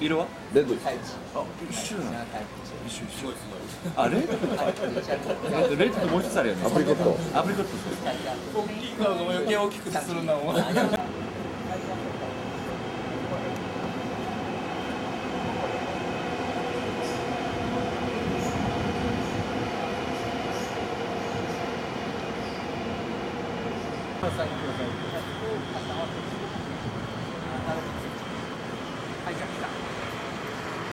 色は？レッド。ですあ一緒なの一緒一緒。あレッドレッドともう一つあるよね。アプリコット。アプリコット大きい顔が余計大きくするなお前。はい、じゃ、来た